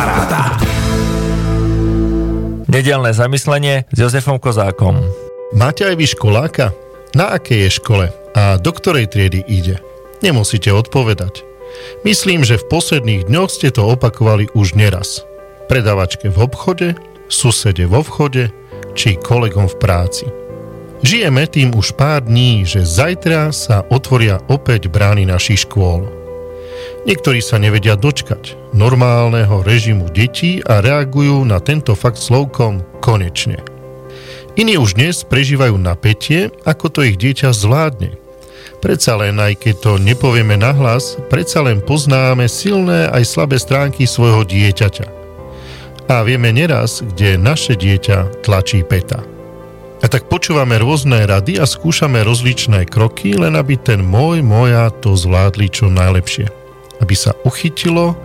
Paráda. Nedelné zamyslenie s Jozefom Kozákom. Máte aj vy školáka? Na akej je škole a do ktorej triedy ide? Nemusíte odpovedať. Myslím, že v posledných dňoch ste to opakovali už neraz. Predavačke v obchode, susede vo vchode či kolegom v práci. Žijeme tým už pár dní, že zajtra sa otvoria opäť brány našich škôl. Niektorí sa nevedia dočkať normálneho režimu detí a reagujú na tento fakt slovkom konečne. Iní už dnes prežívajú napätie, ako to ich dieťa zvládne. Predsa len, aj keď to nepovieme nahlas, predsa len poznáme silné aj slabé stránky svojho dieťaťa. A vieme neraz, kde naše dieťa tlačí peta. A tak počúvame rôzne rady a skúšame rozličné kroky, len aby ten môj, moja to zvládli čo najlepšie aby sa uchytilo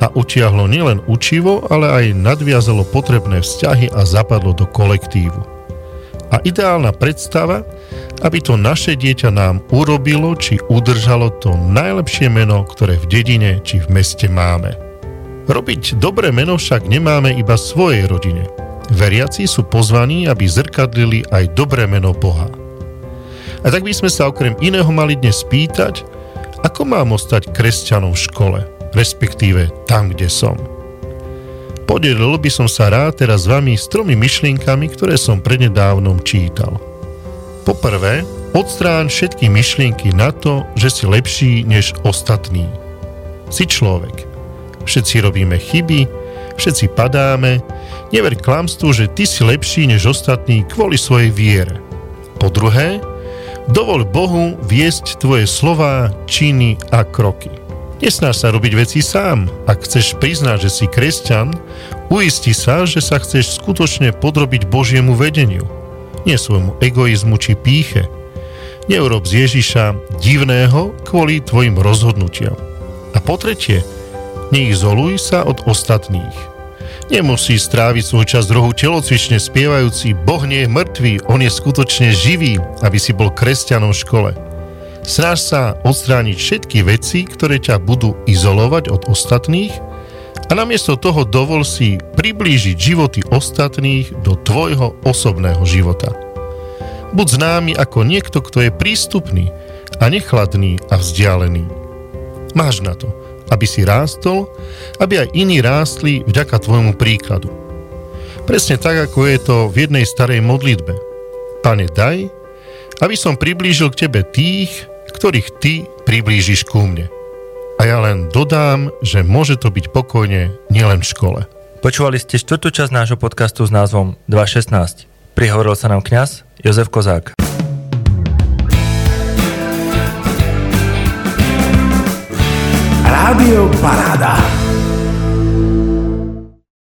a utiahlo nielen učivo, ale aj nadviazalo potrebné vzťahy a zapadlo do kolektívu. A ideálna predstava, aby to naše dieťa nám urobilo či udržalo to najlepšie meno, ktoré v dedine či v meste máme. Robiť dobré meno však nemáme iba svojej rodine. Veriaci sú pozvaní, aby zrkadlili aj dobré meno Boha. A tak by sme sa okrem iného mali dnes spýtať, ako mám ostať kresťanom v škole, respektíve tam, kde som? Podelil by som sa rád teraz s vami s tromi myšlienkami, ktoré som prednedávnom čítal. Poprvé, odstrán všetky myšlienky na to, že si lepší než ostatní. Si človek. Všetci robíme chyby, všetci padáme, never klamstvu, že ty si lepší než ostatní kvôli svojej viere. Po druhé, Dovol Bohu viesť tvoje slová, činy a kroky. Nesnáš sa robiť veci sám. Ak chceš priznať, že si kresťan, uisti sa, že sa chceš skutočne podrobiť Božiemu vedeniu. Nie svojmu egoizmu či píche. Neurob z Ježiša divného kvôli tvojim rozhodnutiam. A po tretie, neizoluj sa od ostatných. Nemusí stráviť svoj čas rohu telocvične spievajúci Boh nie je mŕtvý, on je skutočne živý, aby si bol kresťanom v škole. Snaž sa odstrániť všetky veci, ktoré ťa budú izolovať od ostatných a namiesto toho dovol si priblížiť životy ostatných do tvojho osobného života. Buď známy ako niekto, kto je prístupný a nechladný a vzdialený. Máš na to aby si rástol, aby aj iní rástli vďaka tvojmu príkladu. Presne tak, ako je to v jednej starej modlitbe. Pane, daj, aby som priblížil k Tebe tých, ktorých Ty priblížiš ku mne. A ja len dodám, že môže to byť pokojne nielen v škole. Počúvali ste štvrtú časť nášho podcastu s názvom 2.16. Prihovoril sa nám kňaz Jozef Kozák. Rádio Paráda.